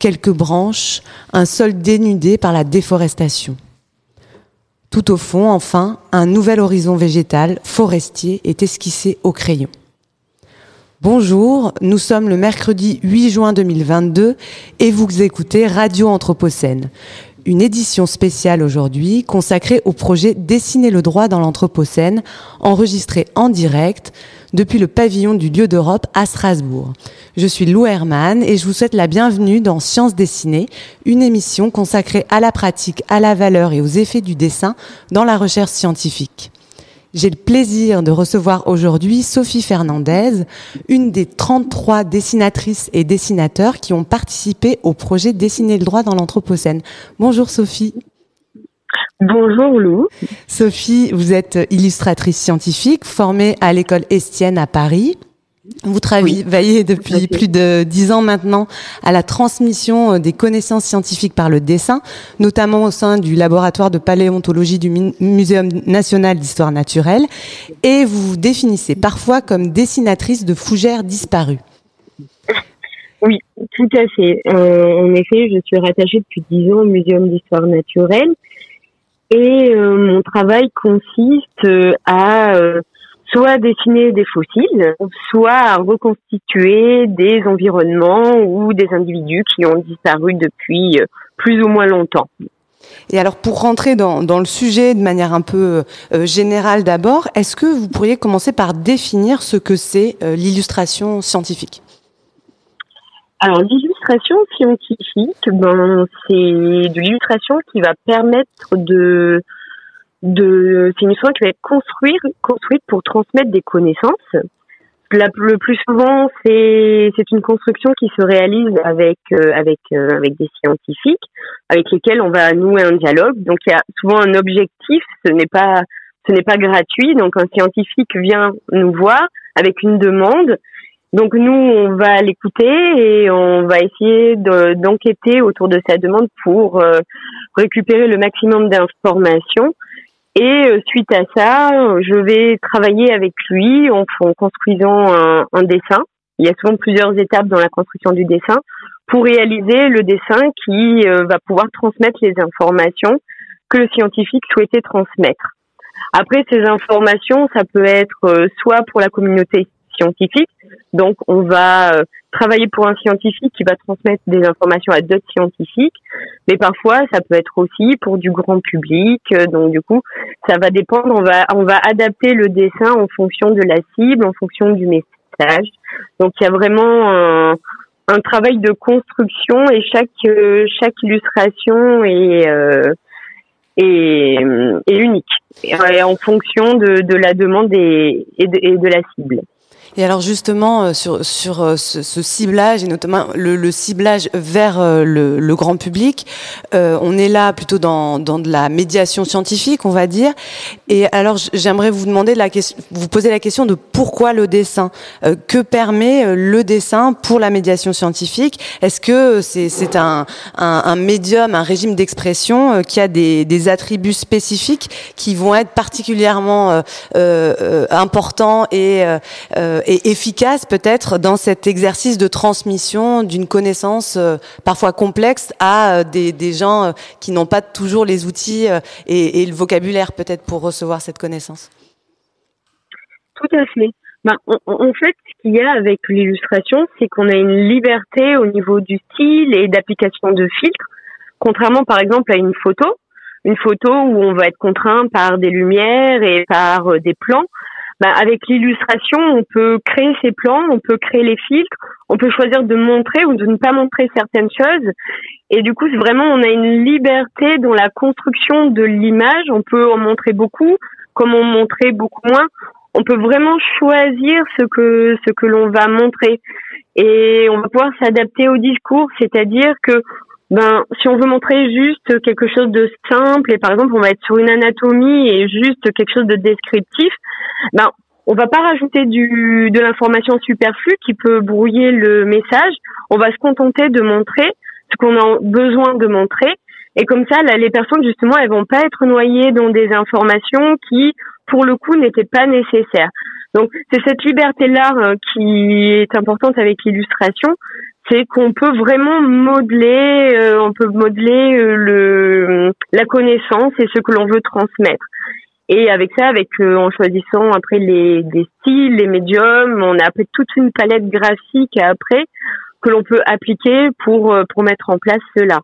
quelques branches, un sol dénudé par la déforestation. Tout au fond, enfin, un nouvel horizon végétal, forestier, est esquissé au crayon. Bonjour, nous sommes le mercredi 8 juin 2022 et vous écoutez Radio Anthropocène, une édition spéciale aujourd'hui consacrée au projet Dessiner le droit dans l'Anthropocène, enregistré en direct depuis le pavillon du lieu d'Europe à Strasbourg. Je suis Lou Herman et je vous souhaite la bienvenue dans Sciences dessinées, une émission consacrée à la pratique, à la valeur et aux effets du dessin dans la recherche scientifique. J'ai le plaisir de recevoir aujourd'hui Sophie Fernandez, une des 33 dessinatrices et dessinateurs qui ont participé au projet Dessiner le droit dans l'Anthropocène. Bonjour Sophie. Bonjour Lou. Sophie, vous êtes illustratrice scientifique formée à l'école Estienne à Paris. Vous travaillez depuis plus de dix ans maintenant à la transmission euh, des connaissances scientifiques par le dessin, notamment au sein du laboratoire de paléontologie du Muséum national d'histoire naturelle, et vous vous définissez parfois comme dessinatrice de fougères disparues. Oui, tout à fait. Euh, en effet, je suis rattachée depuis dix ans au Muséum d'histoire naturelle et euh, mon travail consiste à soit dessiner des fossiles, soit à reconstituer des environnements ou des individus qui ont disparu depuis euh, plus ou moins longtemps. Et alors pour rentrer dans, dans le sujet de manière un peu euh, générale d'abord, est-ce que vous pourriez commencer par définir ce que c'est euh, l'illustration scientifique? Alors l'illustration scientifique, ben, c'est de l'illustration qui va permettre de c'est une histoire qui va être construite pour transmettre des connaissances. Le plus souvent, c'est une construction qui se réalise avec euh, euh, avec des scientifiques avec lesquels on va nouer un dialogue. Donc il y a souvent un objectif. Ce n'est pas gratuit. Donc un scientifique vient nous voir avec une demande. Donc nous, on va l'écouter et on va essayer d'enquêter autour de sa demande pour euh, récupérer le maximum d'informations et euh, suite à ça, je vais travailler avec lui en, construisant un, dessin. Il y a souvent plusieurs étapes dans la construction du dessin pour réaliser le dessin qui euh, va pouvoir transmettre les informations que le scientifique souhaitait transmettre. Après, ces informations, ça peut être soit pour la communauté scientifique, donc on va travailler pour un scientifique qui va transmettre des informations à d'autres scientifiques, mais parfois ça peut être aussi pour du grand public. Euh, donc du coup, ça va dépendre. On va on va adapter le dessin en fonction de la cible, en fonction du message. Donc il y a vraiment un, travail de construction et chaque euh, chaque illustration est euh, unique et en fonction de, la demande et, et, de, et de la cible. Et alors justement euh, sur sur euh, ce, ce ciblage et notamment le, le ciblage vers euh, le, le, grand public, euh, on est là plutôt dans dans de la médiation scientifique, on va dire. Et alors j'aimerais vous demander la question, vous poser la question de pourquoi le dessin euh, Que permet le dessin pour la médiation scientifique? Est-ce que c'est c'est un, un, un médium, un régime d'expression qui a des des attributs spécifiques qui vont être particulièrement importants et euh, et efficace peut-être dans cet exercice de transmission d'une connaissance euh, parfois complexe à euh, des, gens qui n'ont pas toujours les outils et, et le vocabulaire peut-être pour recevoir cette connaissance. Tout à fait. Ben, en, fait, ce qu'il y a avec l'illustration, c'est qu'on a une liberté au niveau du style et d'application de filtres, contrairement par exemple à une photo. Une photo où on va être contraint par des lumières et par des plans. Bah, avec l'illustration, on peut créer ses plans, on peut créer les filtres, on peut choisir de montrer ou de ne pas montrer certaines choses. Et du coup, vraiment, on a une liberté dans la construction de l'image. On peut en montrer beaucoup, comme en montrer beaucoup moins. On peut vraiment choisir ce que ce que l'on va montrer et on va pouvoir s'adapter au discours, c'est-à-dire que ben, si on veut montrer juste quelque chose de simple et par exemple on va être sur une anatomie et juste quelque chose de descriptif, ben on va pas rajouter du de l'information superflue qui peut brouiller le message. On va se contenter de montrer ce qu'on a besoin de montrer et comme ça là, les personnes justement elles vont pas être noyées dans des informations qui pour le coup n'étaient pas nécessaires. Donc c'est cette liberté là euh, qui est importante avec l'illustration, c'est qu'on peut vraiment modeler, euh, on peut modeler euh, le la connaissance et ce que l'on veut transmettre. Et avec ça, avec en choisissant après les des styles, les médiums, on a après toute une palette graphique après que l'on peut appliquer pour pour mettre en place cela.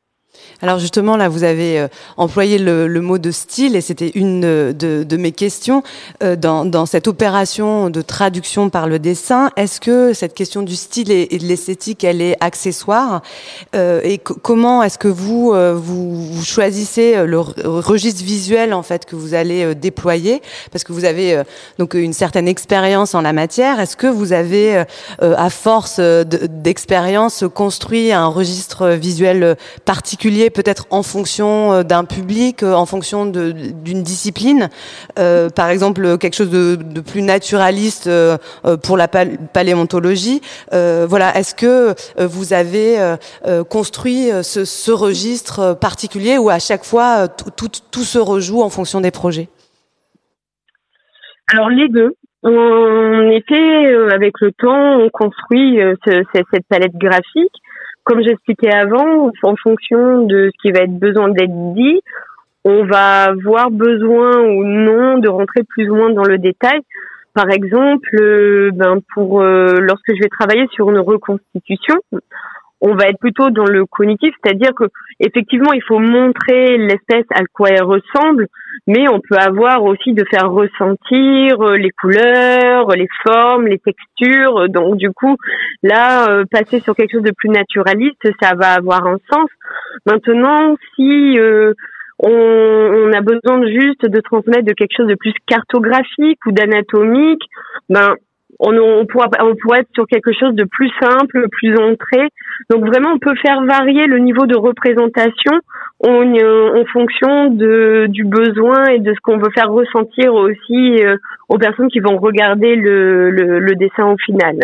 Alors justement, là, vous avez euh, employé le, mot de style et c'était une de, mes questions euh, dans, cette opération de traduction par le dessin. Est-ce que cette question du style et, de l'esthétique, elle est accessoire euh, Et comment est-ce que vous, vous, choisissez le registre visuel en fait que vous allez déployer? Parce que vous avez donc une certaine expérience en la matière. Est-ce que vous avez, à force d'expérience, construit un registre visuel particulier? Peut-être en fonction euh, d'un public, euh, en fonction d'une discipline. Euh, par exemple, quelque chose de, plus naturaliste pour la paléontologie. voilà, est-ce que vous avez construit ce, registre particulier ou à chaque fois tout, se rejoue en fonction des projets? Alors les deux. En effet, avec le temps, on construit cette palette graphique comme j'expliquais avant, en fonction de ce qui va être besoin d'être dit, on va avoir besoin ou non de rentrer plus ou moins dans le détail. Par exemple, euh, ben pour euh, lorsque je vais travailler sur une reconstitution, on va être plutôt dans le cognitif, c'est-à-dire que effectivement, il faut montrer l'espèce à quoi elle ressemble, mais on peut avoir aussi de faire ressentir euh, les couleurs, les formes, les textures. Donc du coup, là, euh, passer sur quelque chose de plus naturaliste, ça va avoir un sens. Maintenant, si euh, on, on, a besoin juste de transmettre de quelque chose de plus cartographique ou d'anatomique, ben on, on, pourra, on être sur quelque chose de plus simple, plus entré. Donc vraiment, on peut faire varier le niveau de représentation en, en fonction de, du besoin et de ce qu'on veut faire ressentir aussi euh, aux personnes qui vont regarder le, le, le dessin au final.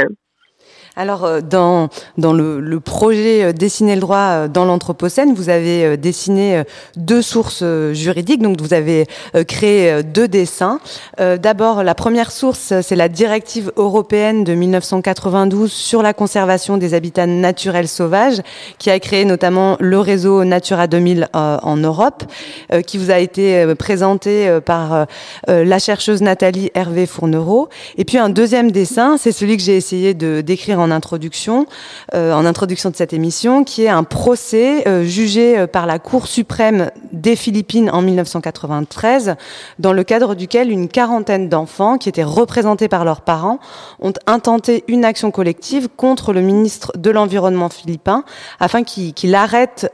Alors, euh, dans, dans le, le, projet euh, Dessiner le droit euh, dans l'Anthropocène, vous avez dessiné deux sources juridiques, donc vous avez créé deux dessins. D'abord, la première source, c'est la directive européenne de 1992 sur la conservation des habitats naturels sauvages, qui a créé notamment le réseau Natura 2000 en Europe, qui vous a été présenté par la chercheuse Nathalie Hervé Fournereau. Et puis un deuxième dessin, c'est celui que j'ai essayé de décrire en introduction, euh, en introduction de cette émission, qui est un procès euh, jugé euh, par la Cour suprême des Philippines en 1993, dans le cadre duquel une quarantaine d'enfants, qui étaient représentés par leurs parents, ont intenté une action collective contre le ministre de l'Environnement philippin, afin qu'il arrête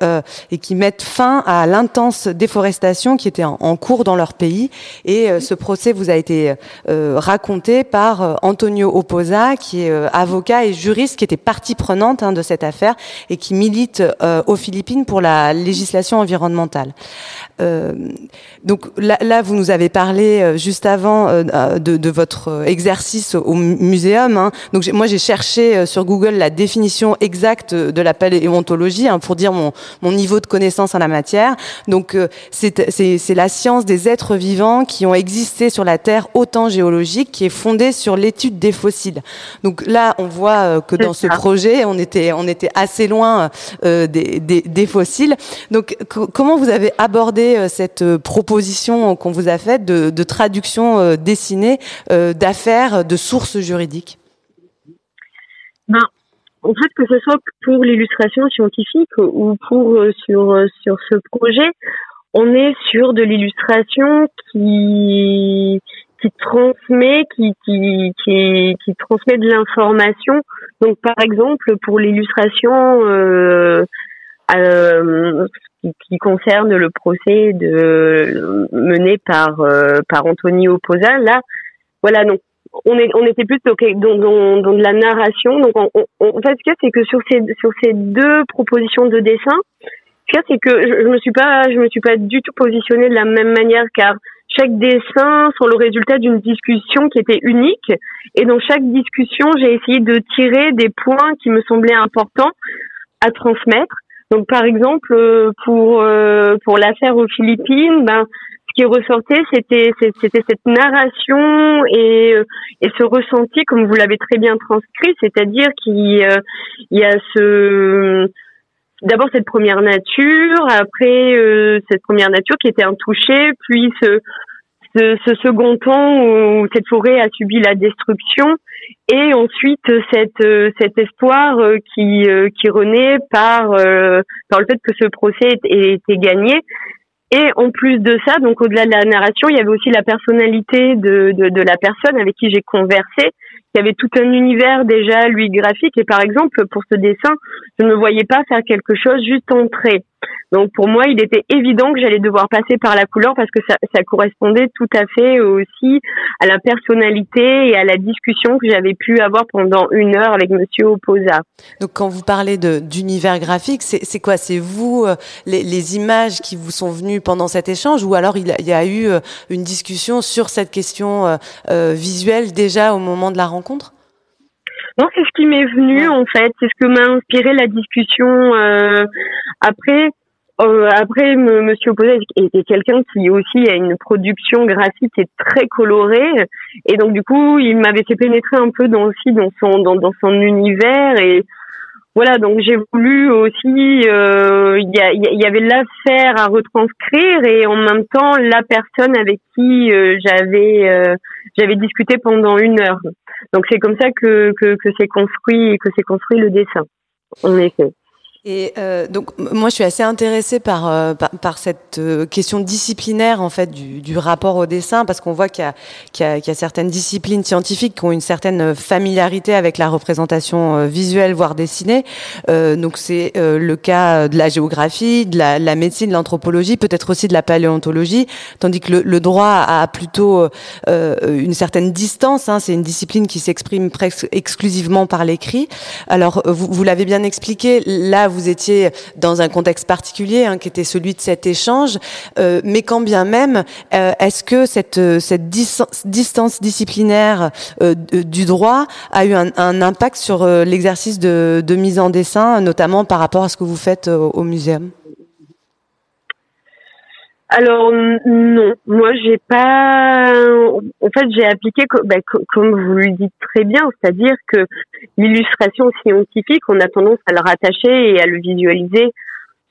et qu'il mette fin à l'intense déforestation qui était en, cours dans leur pays. Et ce procès vous a été raconté par Antonio Oposa, qui est avocat et juriste qui était partie prenante hein, de cette affaire et qui milite euh, aux Philippines pour la législation environnementale. Euh, donc là, là, vous nous avez parlé euh, juste avant euh, de, de, votre exercice au muséum. Hein. Donc moi, j'ai cherché sur Google la définition exacte de la paléontologie hein, pour dire mon, mon, niveau de connaissance en la matière. Donc c'est la science des êtres vivants qui ont existé sur la Terre au temps géologique, qui est fondée sur l'étude des fossiles. Donc là, on voit que dans ce projet, on était, on était assez loin des, des, des, fossiles. Donc comment vous avez abordé euh, cette euh, proposition qu'on vous a faite de, traduction euh, dessinée d'affaires, de sources juridiques ben, En fait, que ce soit pour l'illustration scientifique ou pour sur sur ce projet, on est sur de l'illustration qui qui transmet qui qui qui, transmet de l'information. Donc par exemple pour l'illustration qui, qui, concerne le procès de mené par euh, par Anthony Oposa. Là, voilà, donc on est on était plus dans, dans, dans de la narration. Donc on, en fait, ce qu'il c'est que sur ces sur ces deux propositions de dessin, ce c'est que je, je me suis pas je me suis pas du tout positionnée de la même manière car chaque dessin sont le résultat d'une discussion qui était unique et dans chaque discussion j'ai essayé de tirer des points qui me semblaient importants à transmettre donc par exemple euh, pour euh, pour l'affaire aux Philippines, ben ce qui ressortait, c'était c'était cette narration et et ce ressenti, comme vous l'avez très bien transcrit, c'est-à-dire qu'il y a ce d'abord cette première nature, après euh, cette première nature qui était intouchée, puis ce, ce, second temps où cette forêt a subi la destruction, et ensuite cette, cet espoir euh, qui, euh, qui renaît par, par le fait que ce procès ait été gagné. Et en plus de ça, donc au-delà de la narration, il y avait aussi la personnalité de, de la personne avec qui j'ai conversé, il y avait tout un univers déjà lui graphique. Et par exemple pour ce dessin je ne voyais pas faire quelque chose juste en trait donc pour moi il était évident que j'allais devoir passer par la couleur parce que ça, correspondait tout à fait aussi à la personnalité et à la discussion que j'avais pu avoir pendant une heure avec Monsieur Oposa. Donc quand vous parlez d'univers graphique c'est quoi? C'est vous euh, les, les, images qui vous sont venues pendant cet échange ou alors il y a eu euh, une discussion sur cette question euh, visuelle déjà au moment de la rencontre rencontre? Non, c'est ce qui m'est venu en fait, c'est ce que m'a inspiré la discussion. Euh, après, euh, après, Monsieur Opposé était quelqu'un qui aussi a une production graphique qui est très colorée, et donc du coup, il m'avait fait pénétrer un peu dans aussi dans son dans, dans son univers. Et voilà, donc j'ai voulu aussi, euh, il y, y, avait l'affaire à retranscrire. Et en même temps la personne avec qui euh, j'avais euh, j'avais discuté pendant une heure. Donc c'est comme ça que que, que c'est construit que c'est construit le dessin. En effet. Et euh, donc moi je suis assez intéressée par euh, par, cette euh, question disciplinaire en fait du, du rapport au dessin parce qu'on voit qu'il y a qu'il y, y, a certaines disciplines scientifiques qui ont une certaine familiarité avec la représentation euh, visuelle voire dessinée. donc c'est le cas de la géographie, de la, la médecine, de l'anthropologie, peut-être aussi de la paléontologie, tandis que le, le droit a plutôt une certaine distance. Hein, c'est une discipline qui s'exprime presque exclusivement par l'écrit. Alors vous, vous l'avez bien expliqué là vous étiez dans un contexte particulier, hein, qui était celui de cet échange, euh, mais quand bien même, euh, est-ce que cette, cette distance disciplinaire euh, du droit a eu un, impact sur l'exercice de, de, mise en dessin, notamment par rapport à ce que vous faites au, au muséum? Alors non, moi j'ai pas. En fait, j'ai appliqué bah, comme vous le dites très bien, c'est-à-dire que l'illustration scientifique, on a tendance à le rattacher et à le visualiser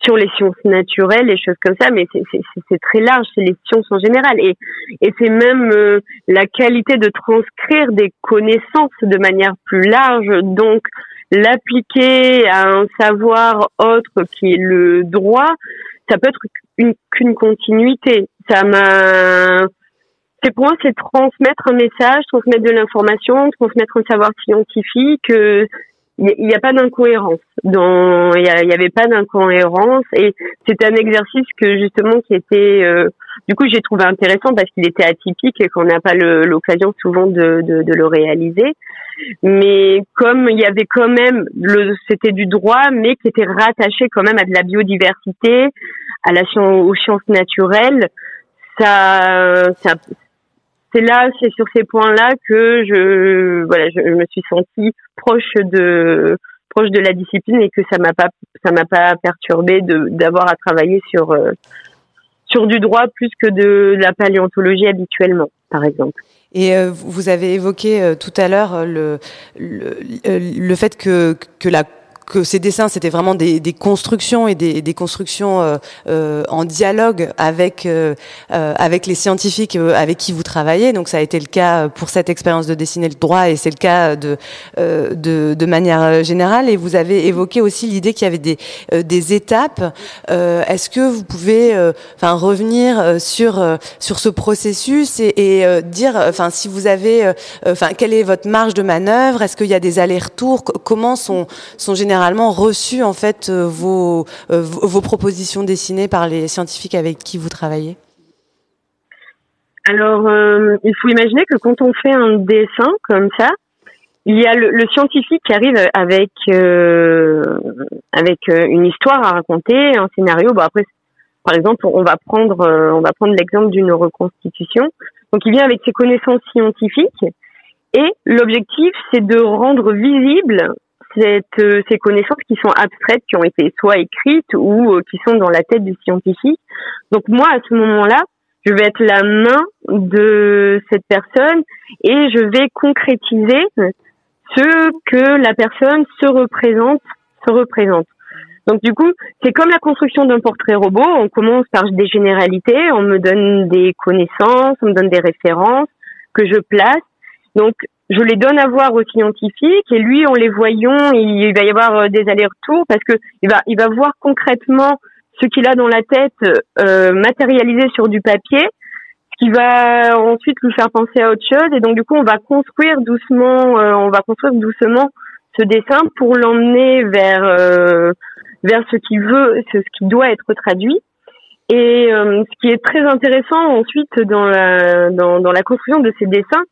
sur les sciences naturelles, les choses comme ça, mais c'est très large, c'est les sciences en général, et, et c'est même euh, la qualité de transcrire des connaissances de manière plus large, donc l'appliquer à un savoir autre qui est le droit, ça peut être une qu'une continuité. Ça m'a c'est pour moi c'est transmettre un message, transmettre de l'information, transmettre un savoir scientifique. Il n'y a, pas d'incohérence. Dans il y, avait pas d'incohérence et c'était un exercice que justement qui était euh, du coup j'ai trouvé intéressant parce qu'il était atypique et qu'on n'a pas l'occasion souvent de, de, de, le réaliser. Mais comme il y avait quand même le c'était du droit mais qui était rattaché quand même à de la biodiversité, à la aux sciences naturelles, ça, c'est là, c'est sur ces points-là que je, voilà, je, me suis sentie proche de, proche de la discipline et que ça m'a pas, ça m'a pas perturbé d'avoir à travailler sur, euh, sur du droit plus que de la paléontologie habituellement, par exemple. Et euh, vous avez évoqué euh, tout à l'heure le, le, le, fait que, que la que ces dessins c'était vraiment des, des, constructions et des, des constructions euh, euh, en dialogue avec euh, euh avec les scientifiques euh, avec qui vous travaillez. Donc ça a été le cas pour cette expérience de dessiner le droit et c'est le cas de, de, de manière générale. Et vous avez évoqué aussi l'idée qu'il y avait des des étapes. Est-ce que vous pouvez enfin revenir sur sur ce processus et, et dire enfin si vous avez enfin quelle est votre marge de manœuvre? Est-ce qu'il y a des allers-retours? Comment sont sont généralement généralement reçu en fait euh, vos, euh, vos propositions dessinées par les scientifiques avec qui vous travaillez? Alors, euh, il faut imaginer que quand on fait un dessin comme ça, il y a le, scientifique qui arrive avec avec une histoire à raconter, un scénario. Bon après, par exemple, on va prendre on va prendre l'exemple d'une reconstitution. Donc, il vient avec ses connaissances scientifiques et l'objectif, c'est de rendre visible cette, euh, ces connaissances qui sont abstraites, qui ont été soit écrites ou euh, qui sont dans la tête du scientifique. Donc moi, à ce moment-là, je vais être la main de cette personne et je vais concrétiser ce que la personne se représente, se représente. Donc du coup, c'est comme la construction d'un portrait robot. On commence par des généralités, on me donne des connaissances, on me donne des références que je place. Donc je les donne à voir au scientifique et lui, en les voyant, il va y avoir euh, des allers-retours parce que il va, il va voir concrètement ce qu'il a dans la tête euh, matérialisé sur du papier, ce qui va ensuite lui faire penser à autre chose. Et donc du coup, on va construire doucement, euh, on va construire doucement ce dessin pour l'emmener vers euh, vers ce qu'il veut, ce qui doit être traduit. Et euh, ce qui est très intéressant ensuite dans la dans, dans la construction de ces dessins,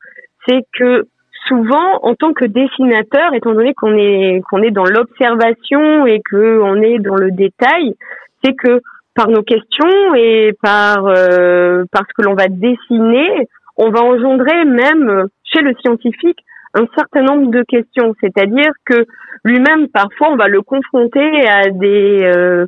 c'est que souvent, en tant que dessinateur, étant donné qu'on est qu'on est dans l'observation et que on est dans le détail, c'est que par nos questions et par euh, par ce que l'on va dessiner, on va engendrer même chez le scientifique un certain nombre de questions. C'est-à-dire que lui-même, parfois, on va le confronter à des euh,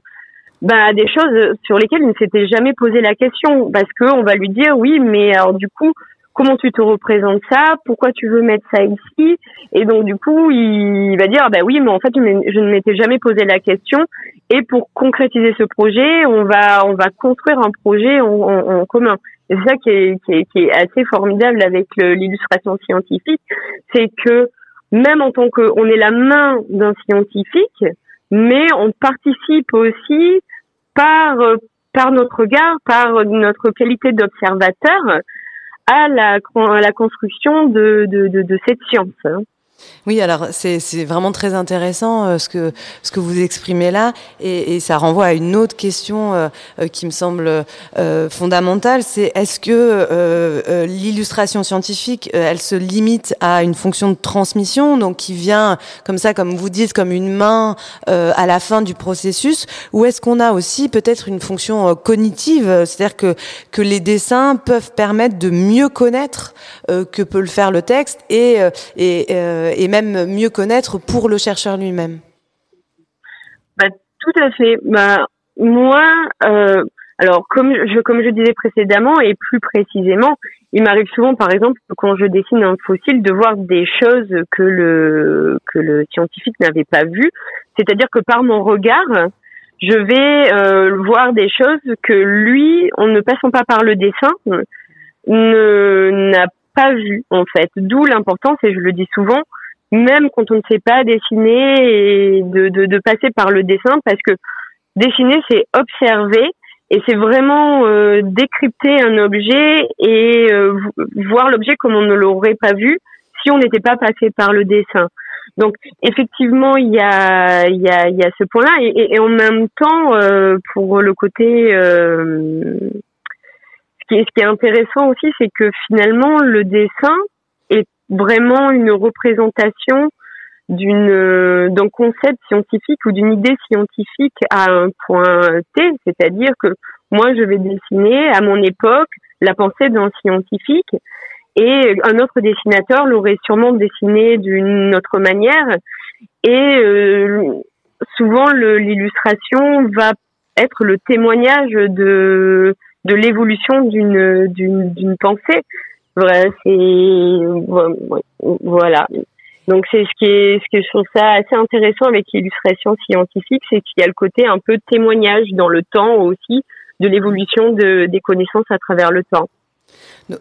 bah, des choses sur lesquelles il ne s'était jamais posé la question, parce que on va lui dire oui, mais alors du coup, comment tu te représentes ça, pourquoi tu veux mettre ça ici, et donc du coup il va dire ah bah oui mais en fait je ne m'étais jamais posé la question. Et pour concrétiser ce projet on va on va construire un projet en, commun. C'est ça qui est, qui est, qui est assez formidable avec l'illustration scientifique, c'est que même en tant que on est la main d'un scientifique, mais on participe aussi par par notre regard, par notre qualité d'observateur, à la, à la construction de, de, de, de cette science. Oui, alors c'est vraiment très intéressant euh, ce, que, ce que vous exprimez là, et, ça renvoie à une autre question euh, euh qui me semble fondamentale, c'est est-ce que l'illustration scientifique, elle se limite à une fonction de transmission, donc qui vient comme ça, comme vous dites, comme une main à la fin du processus, ou est-ce qu'on a aussi peut-être une fonction cognitive, c'est-à-dire que, que les dessins peuvent permettre de mieux connaître que peut le faire le texte et, et et même mieux connaître pour le chercheur lui-même bah, Tout à fait. Bah, moi, euh, alors comme je, comme je disais précédemment et plus précisément, il m'arrive souvent, par exemple, quand je dessine un fossile, de voir des choses que le que le scientifique n'avait pas vues. C'est-à-dire que par mon regard, je vais euh, voir des choses que lui, en ne passant pas par le dessin, n'a pas vu en fait. D'où l'importance, et je le dis souvent, même quand on ne sait pas dessiner, et de, de, de passer par le dessin, parce que dessiner, c'est observer et c'est vraiment euh, décrypter un objet et euh, voir l'objet comme on ne l'aurait pas vu si on n'était pas passé par le dessin. Donc effectivement, il y a, il y a, il y a ce point-là et, et, en même temps, euh, pour le côté, ce qui, est, ce qui est intéressant aussi, c'est que finalement le dessin, vraiment une représentation d'une euh, d'un concept scientifique ou d'une idée scientifique à un point T, c'est-à-dire que moi je vais dessiner à mon époque la pensée d'un scientifique et un autre dessinateur l'aurait sûrement dessiné d'une autre manière. Et euh, souvent l'illustration va être le témoignage de de l'évolution d'une d'une pensée c'est voilà. Donc c'est ce qui est ce que je trouve ça assez intéressant avec l'illustration scientifique, c'est qu'il y a le côté un peu témoignage dans le temps aussi de l'évolution de, des connaissances à travers le temps.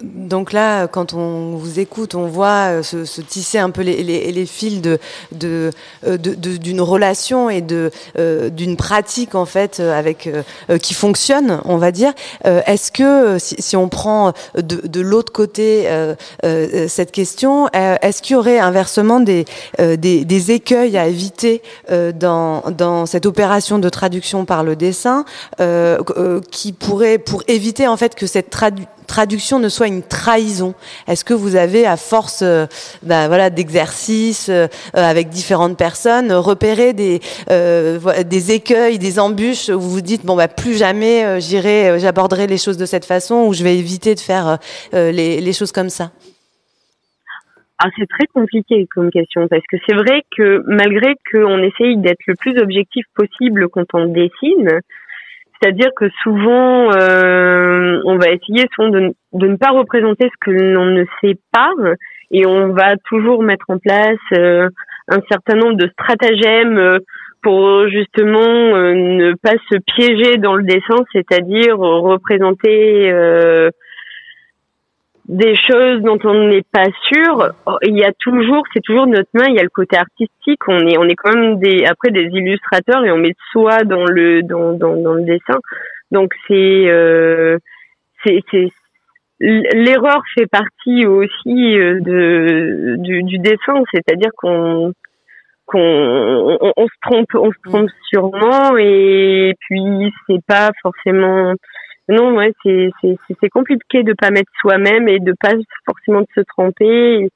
Donc là, quand on vous écoute, on voit euh, se, se tisser un peu les, fils euh, d'une relation et euh, d'une pratique en fait avec qui fonctionne, on va dire. Est-ce que si, on prend de, l'autre côté cette question, est-ce qu'il y aurait inversement des, écueils à éviter dans, dans cette opération de traduction par le dessin qui pourrait pour éviter en fait que cette traduction traduction ne soit une trahison. Est-ce que vous avez, à force euh, ben, voilà, d'exercices euh, avec différentes personnes, repéré des, euh, des écueils, des embûches où vous vous dites, bon, bah, plus jamais j'irai, j'aborderai les choses de cette façon ou je vais éviter de faire les, les choses comme ça? Ah, c'est très compliqué comme question parce que c'est vrai que malgré qu'on essaye d'être le plus objectif possible quand on dessine, C'est-à-dire que souvent, euh, on va essayer souvent de, ne pas représenter ce que l'on ne sait pas, et on va toujours mettre en place euh, un certain nombre de stratagèmes euh, pour justement ne pas se piéger dans le dessin, c'est-à-dire représenter des choses dont on n'est pas sûr. Il y a toujours, c'est toujours notre main. Il y a le côté artistique. On est, on est quand même des, après des illustrateurs et on met soi dans le, dans, dans, dans le dessin. Donc c'est, euh, c'est, l'erreur fait partie aussi euh, de, du, du dessin. C'est-à-dire qu'on, qu'on, on, on, se trompe, on se trompe sûrement et puis c'est pas forcément non, ouais, c'est c'est compliqué de pas mettre soi-même et de pas forcément de se tromper,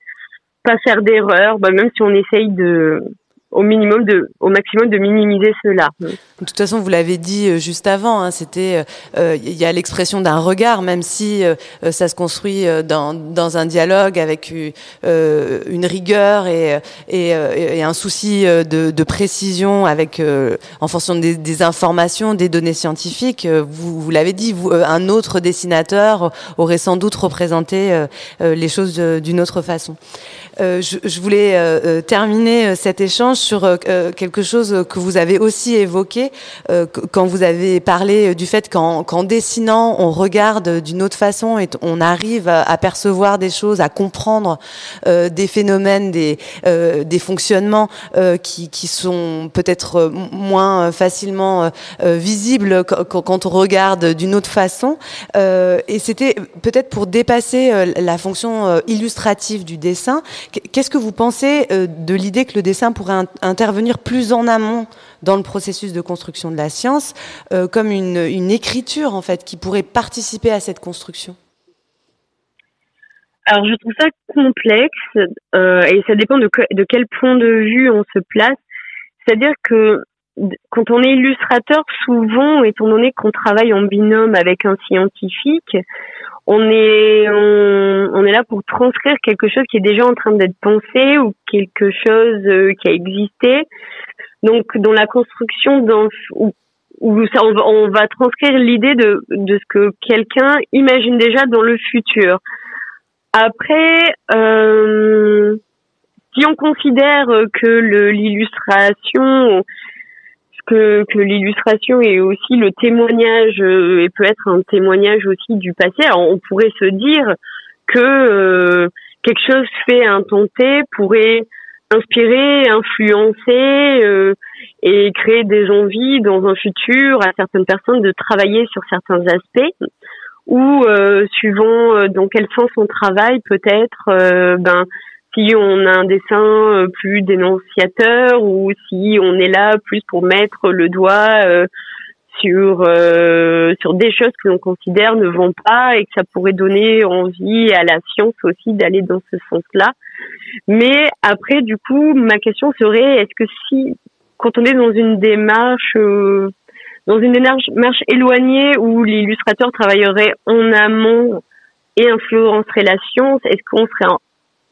pas faire d'erreur, bah, même si on essaye de au minimum de, au maximum de minimiser cela. De toute façon, vous l'avez dit euh, juste avant, hein, c'était, il euh, y a l'expression d'un regard, même si euh, ça se construit dans, dans un dialogue avec une rigueur et, et, et un souci de, de, précision avec, en fonction des, des, informations, des données scientifiques. Vous, vous l'avez dit, vous, un autre dessinateur aurait sans doute représenté les choses d'une autre façon. Je, je, voulais terminer cet échange sur euh, euh, quelque chose que vous avez aussi évoqué euh, quand vous avez parlé du fait qu'en dessinant, on regarde d'une autre façon et on arrive à, percevoir des choses, à comprendre des phénomènes, des, fonctionnements qui, qui sont peut-être moins facilement visibles quand, on regarde d'une autre façon. et c'était peut-être pour dépasser la fonction illustrative du dessin. Qu'est-ce que vous pensez de l'idée que le dessin pourrait intervenir plus en amont dans le processus de construction de la science, euh, comme une, écriture en fait qui pourrait participer à cette construction? Alors je trouve ça complexe euh, et ça dépend de quel point de vue on se place. C'est-à-dire que quand on est illustrateur, souvent, étant donné qu'on travaille en binôme avec un scientifique, on est on, est là pour transcrire quelque chose qui est déjà en train d'être pensé ou quelque chose euh, qui a existé. Donc dans la construction dans où, ça, on, va, transcrire l'idée de de ce que quelqu'un imagine déjà dans le futur. Après euh, si on considère que l'illustration que, que l'illustration est aussi le témoignage euh, et peut être un témoignage aussi du passé. Alors on pourrait se dire que euh, quelque chose fait temps pourrait inspirer, influencer euh, et créer des envies dans un futur à certaines personnes de travailler sur certains aspects ou suivant dans quel sens on travaille peut-être ben si on a un dessin euh, plus dénonciateur ou si on est là plus pour mettre le doigt euh, sur euh, sur des choses que l'on considère ne vont pas et que ça pourrait donner envie à la science aussi d'aller dans ce sens-là. Mais après, du coup, ma question serait est-ce que si quand on est dans une démarche dans une démarche éloignée où l'illustrateur travaillerait en amont et influencerait la science, est-ce qu'on serait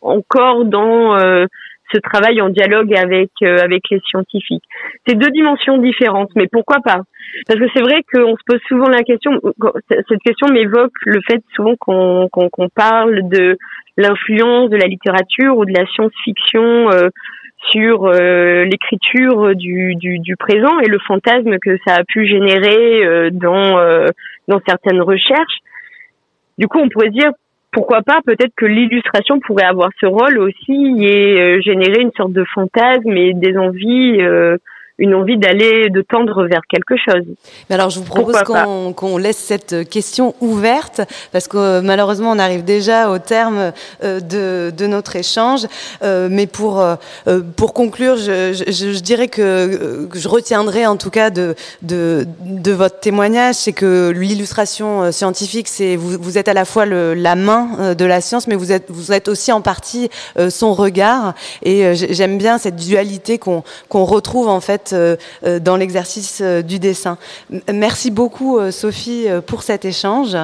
encore dans euh, ce travail en dialogue avec euh, avec les scientifiques. C'est deux dimensions différentes, mais pourquoi pas? Parce que c'est vrai qu'on se pose souvent la question. Cette question m'évoque le fait souvent qu'on qu'on parle de l'influence de la littérature ou de la science-fiction euh, sur l'écriture du, du, du, présent et le fantasme que ça a pu générer dans dans certaines recherches. Du coup, on pourrait dire pourquoi pas peut-être que l'illustration pourrait avoir ce rôle aussi et euh, générer une sorte de fantasme et des envies euh, une envie d'aller, de tendre vers quelque chose. Mais alors, je vous propose qu'on laisse cette question ouverte, parce que euh, malheureusement, on arrive déjà au terme euh, de, de notre échange. Euh, mais pour, pour conclure, je, je, je dirais que, que, je retiendrai en tout cas de, de, de votre témoignage, c'est que l'illustration scientifique, c'est vous, vous êtes à la fois le, la main de la science, mais vous êtes, vous êtes aussi en partie son regard. Et j'aime bien cette dualité qu'on qu'on retrouve en fait euh, euh, dans l'exercice euh, du dessin. Merci beaucoup Sophie pour cet échange.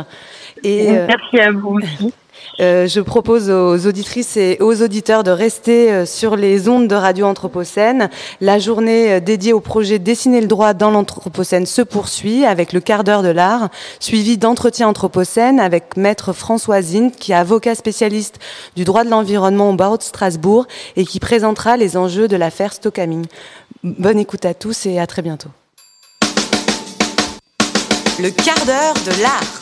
Et, merci à vous aussi. Euh, je propose aux auditrices et aux auditeurs de rester euh, sur les ondes de Radio Anthropocène. La journée euh, dédiée au projet Dessiner le droit dans l'Anthropocène se poursuit avec le quart d'heure de l'art, suivi d'entretien Anthropocène avec maître François Zint, qui est avocat spécialiste du droit de l'environnement au barreau de Strasbourg et qui présentera les enjeux de l'affaire Stockamine. Bonne écoute à tous et à très bientôt. Le quart d'heure de l'art.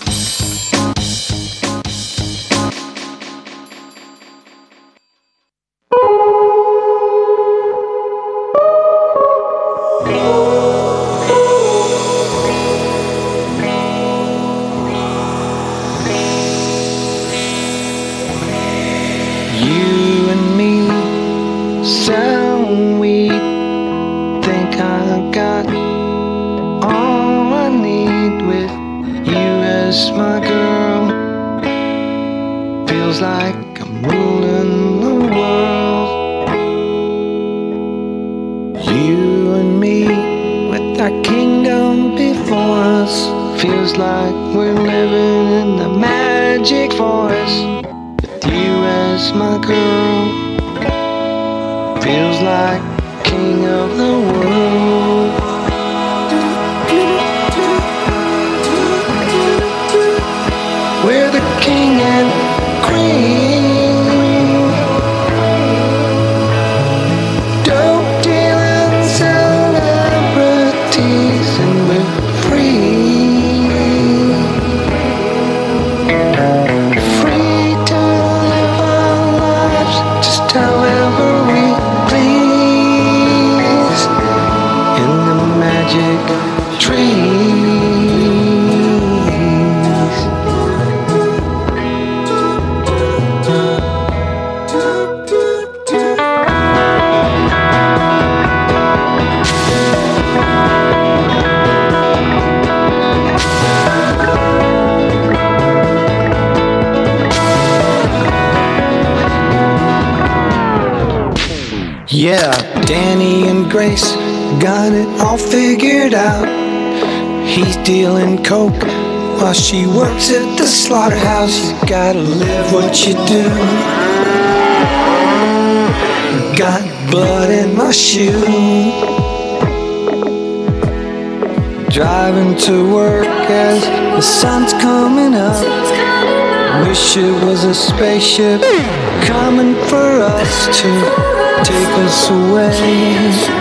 She works at the slaughterhouse. You gotta live what you do. Got blood in my shoe. Driving to work as the sun's coming up. Wish it was a spaceship coming for us to take us away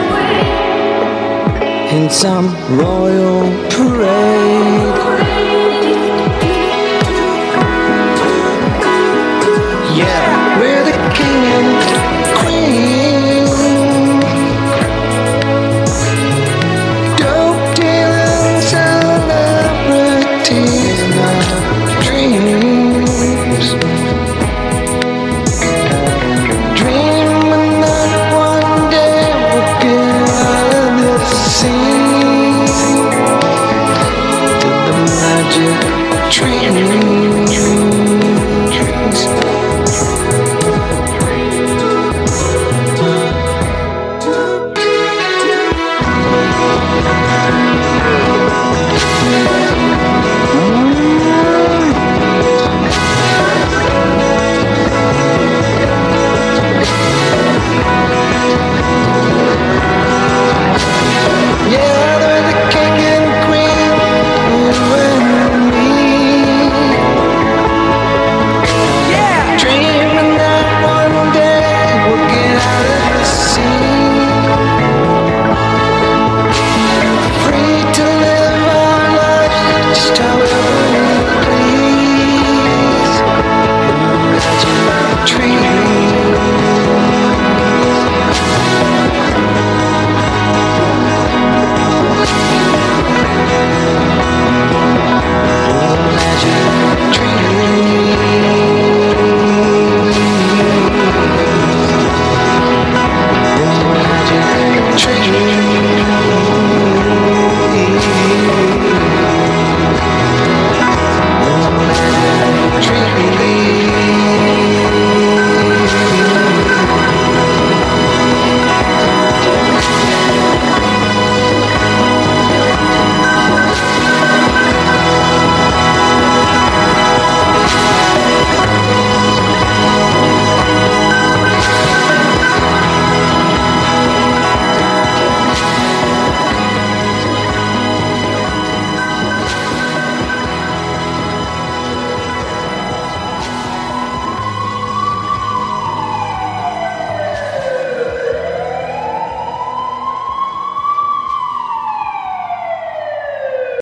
in some royal parade. Yeah, we're the king and